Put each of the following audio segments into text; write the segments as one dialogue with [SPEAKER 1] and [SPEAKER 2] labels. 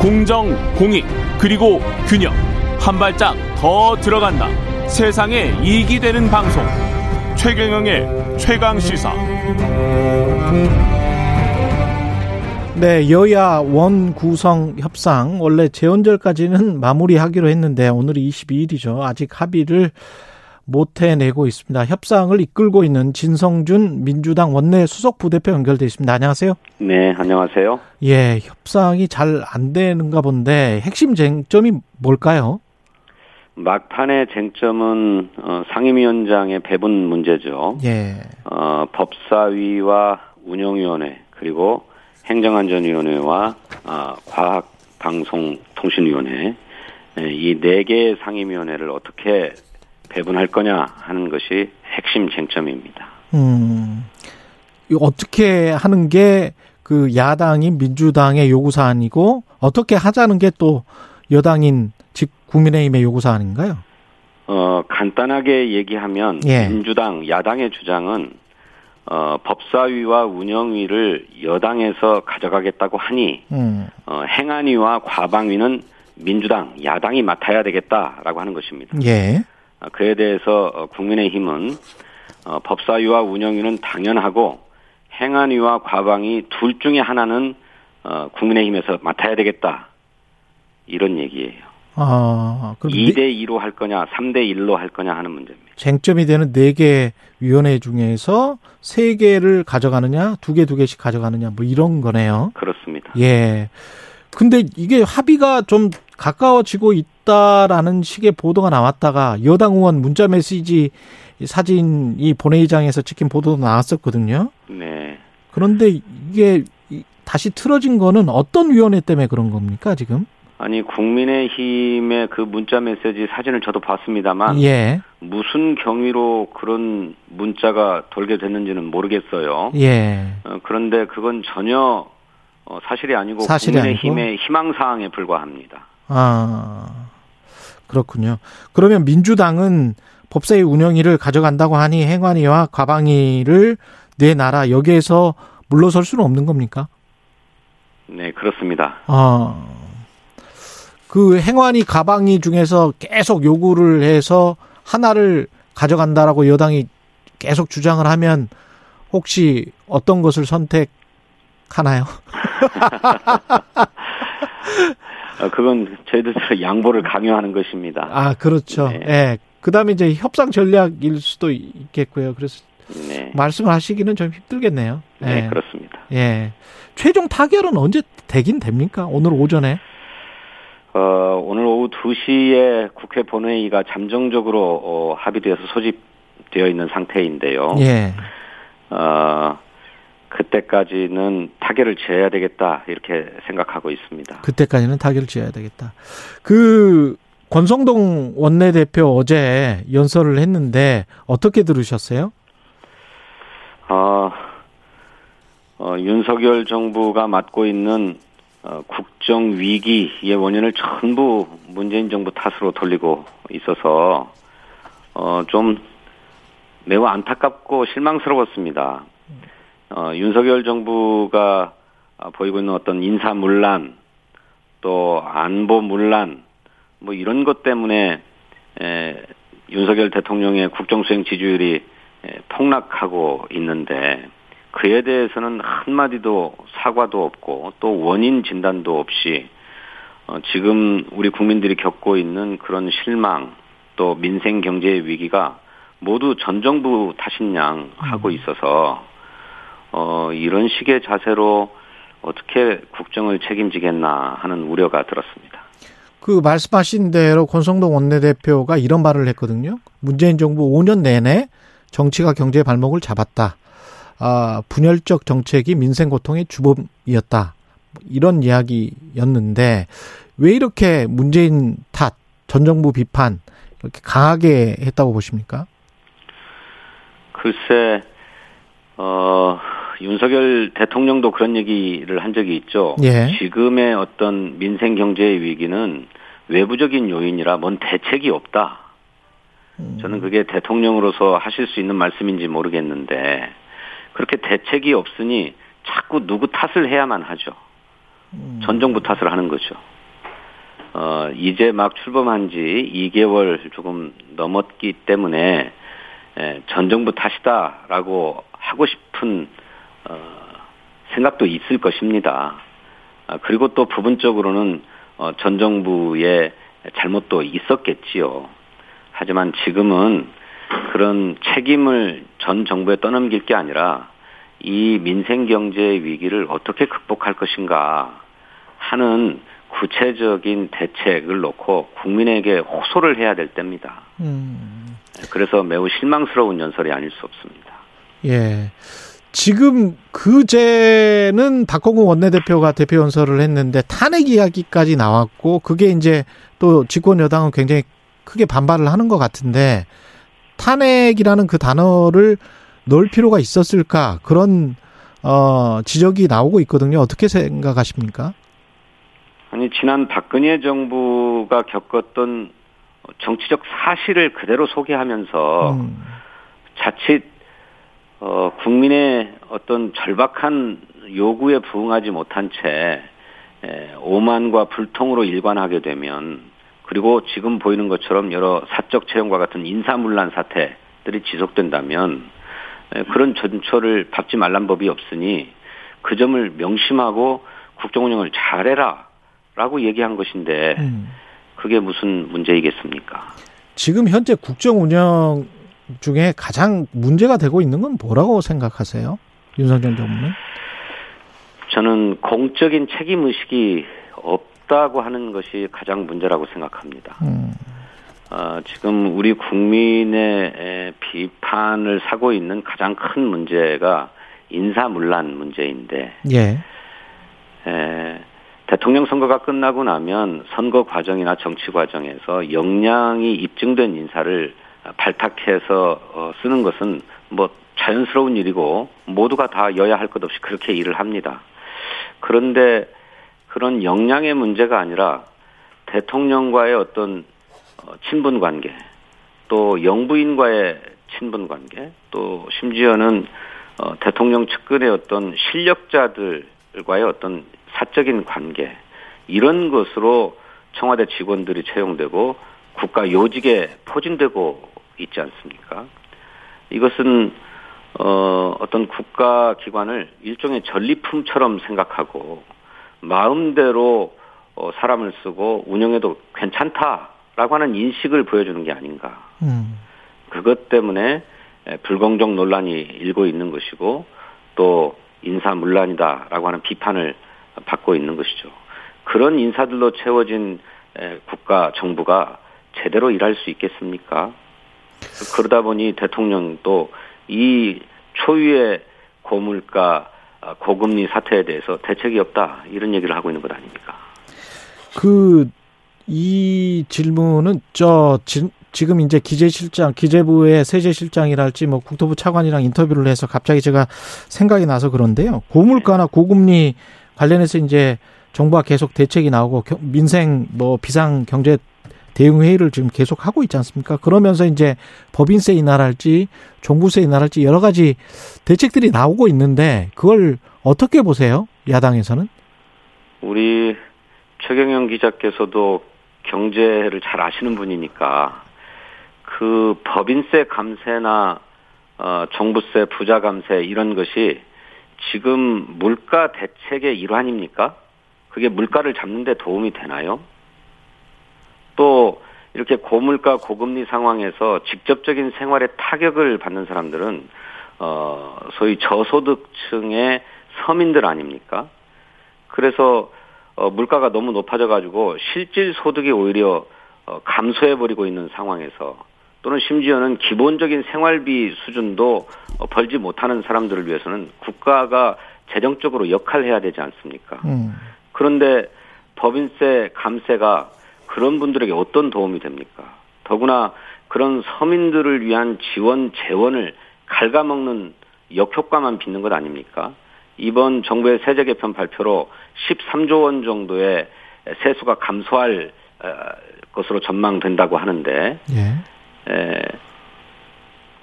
[SPEAKER 1] 공정, 공익, 그리고 균형. 한 발짝 더 들어간다. 세상에 이익이 되는 방송. 최경영의 최강 시사.
[SPEAKER 2] 네, 여야 원 구성 협상 원래 재원절까지는 마무리하기로 했는데 오늘이 22일이죠. 아직 합의를 못 해내고 있습니다. 협상을 이끌고 있는 진성준 민주당 원내 수석 부대표 연결돼 있습니다. 안녕하세요.
[SPEAKER 3] 네, 안녕하세요.
[SPEAKER 2] 예, 협상이 잘 안 되는가 본데 핵심 쟁점이 뭘까요?
[SPEAKER 3] 막판의 쟁점은 어, 상임위원장의 배분 문제죠.
[SPEAKER 2] 예.
[SPEAKER 3] 어, 법사위와 운영위원회 그리고 행정안전위원회와 어, 과학방송통신위원회 네, 이네 개의 상임위원회를 어떻게 배분할 거냐 하는 것이 핵심 쟁점입니다.
[SPEAKER 2] 음, 어떻게 하는 게 그 야당인 민주당의 요구 사안이고 어떻게 하자는 게 또 여당인 즉 국민의힘의 요구 사안인가요?
[SPEAKER 3] 어, 간단하게 얘기하면
[SPEAKER 2] 예.
[SPEAKER 3] 민주당 야당의 주장은 어, 법사위와 운영위를 여당에서 가져가겠다고 하니
[SPEAKER 2] 음,
[SPEAKER 3] 어, 행안위와 과방위는 민주당 야당이 맡아야 되겠다라고 하는 것입니다.
[SPEAKER 2] 예.
[SPEAKER 3] 어, 그에 대해서 어, 국민의힘은 어, 법사위와 운영위는 당연하고 행안위와 과방위 둘 중에 하나는 어, 국민의힘에서 맡아야 되겠다 이런 얘기예요.
[SPEAKER 2] 아, 그럼
[SPEAKER 3] 2대
[SPEAKER 2] 네,
[SPEAKER 3] 2로 할 거냐, 3대 1로 할 거냐 하는 문제입니다.
[SPEAKER 2] 쟁점이 되는 네개 위원회 중에서 세 개를 가져가느냐, 두개두 개씩 가져가느냐, 뭐 이런 거네요.
[SPEAKER 3] 그렇습니다.
[SPEAKER 2] 예. 근데 이게 합의가 좀 가까워지고 있다라는 식의 보도가 나왔다가 여당 의원 문자 메시지 사진이 본회의장에서 찍힌 보도도 나왔었거든요.
[SPEAKER 3] 네.
[SPEAKER 2] 그런데 이게 이- 다시 틀어진 거는 어떤 위원회 때문에 그런 겁니까, 지금?
[SPEAKER 3] 아니 국민의힘의 그 문자 메시지 사진을 저도 봤습니다만
[SPEAKER 2] 예.
[SPEAKER 3] 무슨 경위로 그런 문자가 돌게 됐는지는 모르겠어요.
[SPEAKER 2] 예.
[SPEAKER 3] 어, 그런데 그건 전혀 어, 사실이 아니고
[SPEAKER 2] 사실이
[SPEAKER 3] 국민의힘의 희망 사항에 불과합니다.
[SPEAKER 2] 아, 그렇군요. 그러면 민주당은 법사위 운영위를 가져간다고 하니 행안위와 과방위를 내놔라. 여기에서 물러설 수는 없는 겁니까?
[SPEAKER 3] 네, 그렇습니다.
[SPEAKER 2] 아, 그 행안위 가방위 중에서 계속 요구를 해서 하나를 가져간다라고 여당이 계속 주장을 하면 혹시 어떤 것을 선택 하나요?
[SPEAKER 3] 어, 그건 저희들로 양보를 강요하는 것입니다.
[SPEAKER 2] 아, 그렇죠.
[SPEAKER 3] 네.
[SPEAKER 2] 예. 그 다음에 이제 협상 전략일 수도 있겠고요. 그래서
[SPEAKER 3] 네,
[SPEAKER 2] 말씀하시기는 좀 힘들겠네요.
[SPEAKER 3] 네,
[SPEAKER 2] 예.
[SPEAKER 3] 그렇습니다.
[SPEAKER 2] 예. 최종 타결은 언제 되긴 됩니까? 오늘 오전에?
[SPEAKER 3] 어, 오늘 오후 2시에 국회 본회의가 잠정적으로 어, 합의되어서 소집되어 있는 상태인데요.
[SPEAKER 2] 예.
[SPEAKER 3] 어, 그때까지는 타결을 지어야 되겠다 이렇게 생각하고 있습니다.
[SPEAKER 2] 그때까지는 타결을 지어야 되겠다. 그 권성동 원내대표 어제 연설을 했는데 어떻게 들으셨어요?
[SPEAKER 3] 어, 어, 윤석열 정부가 맡고 있는 어, 국정 위기의 원인을 전부 문재인 정부 탓으로 돌리고 있어서 어, 좀 매우 안타깝고 실망스러웠습니다. 어, 윤석열 정부가 아, 보이고 있는 어떤 인사 문란 또 안보 문란 뭐 이런 것 때문에 에, 윤석열 대통령의 국정수행 지지율이 에, 폭락하고 있는데 그에 대해서는 한마디도 사과도 없고 또 원인 진단도 없이 어, 지금 우리 국민들이 겪고 있는 그런 실망 또 민생 경제의 위기가 모두 전 정부 탓인 양 하고 있어서 어, 이런 식의 자세로 어떻게 국정을 책임지겠나 하는 우려가 들었습니다.
[SPEAKER 2] 그 말씀하신 대로 권성동 원내대표가 이런 말을 했거든요. 문재인 정부 5년 내내 정치가 경제 발목을 잡았다. 아, 분열적 정책이 민생 고통의 주범이었다. 이런 이야기였는데 왜 이렇게 문재인 탓, 전 정부 비판 이렇게 강하게 했다고 보십니까?
[SPEAKER 3] 글쎄, 어, 윤석열 대통령도 그런 얘기를 한 적이 있죠.
[SPEAKER 2] 예.
[SPEAKER 3] 지금의 어떤 민생 경제의 위기는 외부적인 요인이라 뭔 대책이 없다. 저는 그게 대통령으로서 하실 수 있는 말씀인지 모르겠는데 그렇게 대책이 없으니 자꾸 누구 탓을 해야만 하죠. 음. 전 정부 탓을 하는 거죠. 어, 이제 막 출범한 지 2개월 조금 넘었기 때문에 에, 전 정부 탓이다라고 하고 싶은 어, 생각도 있을 것입니다. 아, 그리고 또 부분적으로는 어, 전 정부의 잘못도 있었겠지요. 하지만 지금은 그런 책임을 전 정부에 떠넘길 게 아니라 이 민생 경제 위기를 어떻게 극복할 것인가 하는 구체적인 대책을 놓고 국민에게 호소를 해야 될 때입니다. 음. 그래서 매우 실망스러운 연설이 아닐 수 없습니다.
[SPEAKER 2] 예. 지금 그제는 박홍근 원내대표가 대표 연설을 했는데 탄핵 이야기까지 나왔고 그게 이제 또 집권 여당은 굉장히 크게 반발을 하는 것 같은데 탄핵이라는 그 단어를 넣을 필요가 있었을까 그런 어 지적이 나오고 있거든요. 어떻게 생각하십니까?
[SPEAKER 3] 아니 지난 박근혜 정부가 겪었던 정치적 사실을 그대로 소개하면서 음. 자칫 어 국민의 어떤 절박한 요구에 부응하지 못한 채 에, 오만과 불통으로 일관하게 되면 그리고 지금 보이는 것처럼 여러 사적 채용과 같은 인사문란 사태들이 지속된다면 에, 그런 전초를 밟지 말란 법이 없으니 그 점을 명심하고 국정 운영을 잘해라 라고 얘기한 것인데 음. 그게 무슨 문제이겠습니까?
[SPEAKER 2] 지금 현재 국정 운영 중에 가장 문제가 되고 있는 건 뭐라고 생각하세요? 윤석열 정부는?
[SPEAKER 3] 저는 공적인 책임 의식이 없다고 하는 것이 가장 문제라고 생각합니다. 음. 어, 지금 우리 국민의 비판을 사고 있는 가장 큰 문제가 인사문란 문제인데, 예. 에, 대통령 선거가 끝나고 나면 선거 과정이나 정치 과정에서 역량이 입증된 인사를 발탁해서 어, 쓰는 것은 뭐 자연스러운 일이고 모두가 다 여야 할 것 없이 그렇게 일을 합니다. 그런데 그런 역량의 문제가 아니라 대통령과의 어떤 어, 친분 관계, 또 영부인과의 친분 관계, 또 심지어는 어, 대통령 측근의 어떤 실력자들과의 어떤 사적인 관계 이런 것으로 청와대 직원들이 채용되고 국가 요직에 포진되고 있지 않습니까? 이것은 어, 어떤 국가 기관을 일종의 전리품처럼 생각하고 마음대로 어, 사람을 쓰고 운영해도 괜찮다라고 하는 인식을 보여주는 게 아닌가. 음. 그것 때문에 불공정 논란이 일고 있는 것이고 또 인사 문란이다라고 하는 비판을 받고 있는 것이죠. 그런 인사들로 채워진 국가 정부가 제대로 일할 수 있겠습니까? 그러다 보니 대통령도 이 초유의 고물가 아, 고금리 사태에 대해서 대책이 없다 이런 얘기를 하고 있는 것 아닙니까?
[SPEAKER 2] 그 이 질문은 저 지, 지금 이제 기재실장, 기재부의 세제실장이랄지 뭐 국토부 차관이랑 인터뷰를 해서 갑자기 제가 생각이 나서 그런데요. 고물가나 고금리 관련해서 이제 정부가 계속 대책이 나오고 민생 뭐 비상 경제 대응 회의를 지금 계속 하고 있지 않습니까? 그러면서 이제 법인세 인하랄지 종부세 인하랄지 여러 가지 대책들이 나오고 있는데 그걸 어떻게 보세요? 야당에서는?
[SPEAKER 3] 우리 최경영 기자께서도 경제를 잘 아시는 분이니까 그 법인세 감세나 어, 종부세 부자 감세 이런 것이 지금 물가 대책의 일환입니까? 그게 물가를 잡는 데 도움이 되나요? 또 이렇게 고물가 고금리 상황에서 직접적인 생활에 타격을 받는 사람들은 어 소위 저소득층의 서민들 아닙니까? 그래서 어 물가가 너무 높아져 가지고 실질 소득이 오히려 어 감소해 버리고 있는 상황에서 또는 심지어는 기본적인 생활비 수준도 어, 벌지 못하는 사람들을 위해서는 국가가 재정적으로 역할해야 되지 않습니까? 음. 그런데 법인세 감세가 그런 분들에게 어떤 도움이 됩니까? 더구나 그런 서민들을 위한 지원 재원을 갉아먹는 역효과만 빚는 것 아닙니까? 이번 정부의 세제 개편 발표로 13조 원 정도의 세수가 감소할 어, 것으로 전망된다고 하는데 예. 에,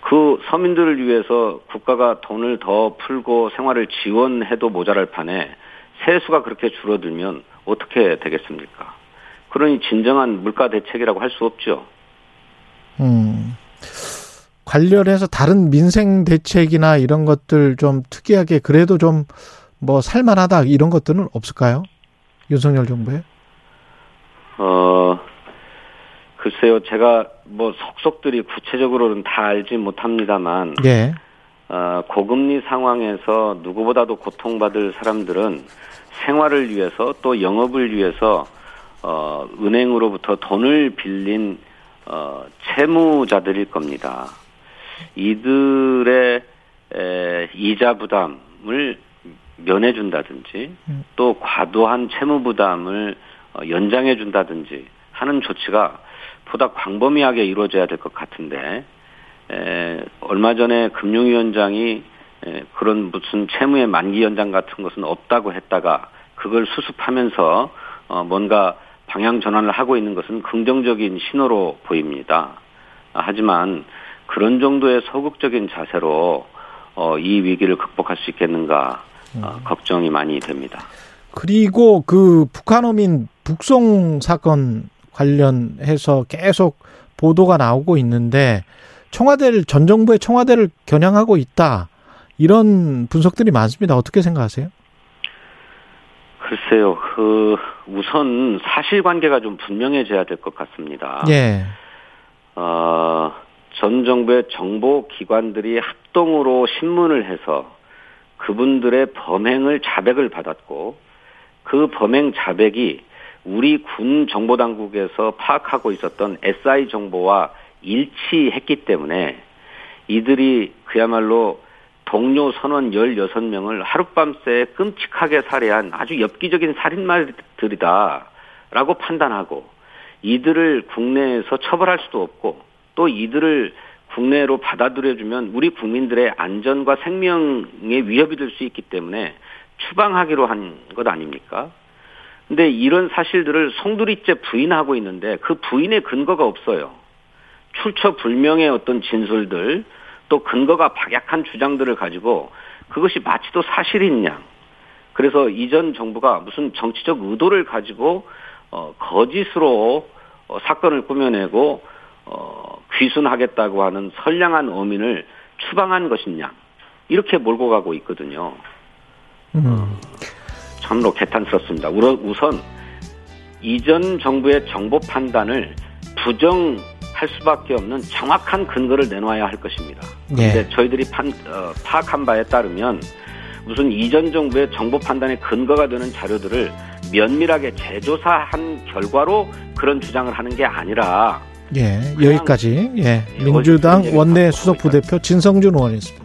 [SPEAKER 3] 그 서민들을 위해서 국가가 돈을 더 풀고 생활을 지원해도 모자랄 판에 세수가 그렇게 줄어들면 어떻게 되겠습니까? 그러니 진정한 물가 대책이라고 할 수 없죠.
[SPEAKER 2] 음. 관련해서 다른 민생 대책이나 이런 것들 좀 특이하게 그래도 좀 뭐 살만하다 이런 것들은 없을까요? 윤석열 정부에?
[SPEAKER 3] 어, 글쎄요, 제가 뭐 속속들이 구체적으로는 다 알지 못합니다만,
[SPEAKER 2] 예.
[SPEAKER 3] 어, 고금리 상황에서 누구보다도 고통받을 사람들은 생활을 위해서 또 영업을 위해서 어, 은행으로부터 돈을 빌린 어, 채무자들일 겁니다. 이들의 에, 이자 부담을 면해준다든지 또 과도한 채무 부담을 어, 연장해준다든지 하는 조치가 보다 광범위하게 이루어져야 될 것 같은데 에, 얼마 전에 금융위원장이 에, 그런 무슨 채무의 만기 연장 같은 것은 없다고 했다가 그걸 수습하면서 어, 뭔가 방향 전환을 하고 있는 것은 긍정적인 신호로 보입니다. 아, 하지만 그런 정도의 소극적인 자세로 어, 이 위기를 극복할 수 있겠는가 어, 걱정이 많이 됩니다.
[SPEAKER 2] 그리고 그 북한 어민 북송 사건 관련해서 계속 보도가 나오고 있는데 청와대를 전 정부의 청와대를 겨냥하고 있다 이런 분석들이 많습니다. 어떻게 생각하세요?
[SPEAKER 3] 글쎄요, 그 우선 사실관계가 좀 분명해져야 될 것 같습니다.
[SPEAKER 2] 예.
[SPEAKER 3] 어, 전 정부의 정보 기관들이 합동으로 신문을 해서 그분들의 범행을 자백을 받았고 그 범행 자백이 우리 군 정보 당국에서 파악하고 있었던 SI 정보와 일치했기 때문에 이들이 그야말로 동료 선원 16명을 하룻밤새 끔찍하게 살해한 아주 엽기적인 살인마들이다 라고 판단하고 이들을 국내에서 처벌할 수도 없고 또 이들을 국내로 받아들여주면 우리 국민들의 안전과 생명에 위협이 될 수 있기 때문에 추방하기로 한 것 아닙니까? 근데 이런 사실들을 송두리째 부인하고 있는데 그 부인의 근거가 없어요. 출처 불명의 어떤 진술들 또 근거가 박약한 주장들을 가지고 그것이 마치도 사실인 양. 그래서 이전 정부가 무슨 정치적 의도를 가지고 어, 거짓으로 어, 사건을 꾸며내고 어, 귀순하겠다고 하는 선량한 어민을 추방한 것이냐 이렇게 몰고 가고 있거든요.
[SPEAKER 2] 음.
[SPEAKER 3] 참으로 개탄스럽습니다. 우선 이전 정부의 정보 판단을 부정할 수밖에 없는 정확한 근거를 내놓아야 할 것입니다. 그런데
[SPEAKER 2] 예.
[SPEAKER 3] 저희들이 판, 어, 파악한 바에 따르면 무슨 이전 정부의 정보 판단의 근거가 되는 자료들을 면밀하게 재조사한 결과로 그런 주장을 하는 게 아니라
[SPEAKER 2] 예, 여기까지 예 민주당 원내 수석 부대표 진성준 의원이었습니다.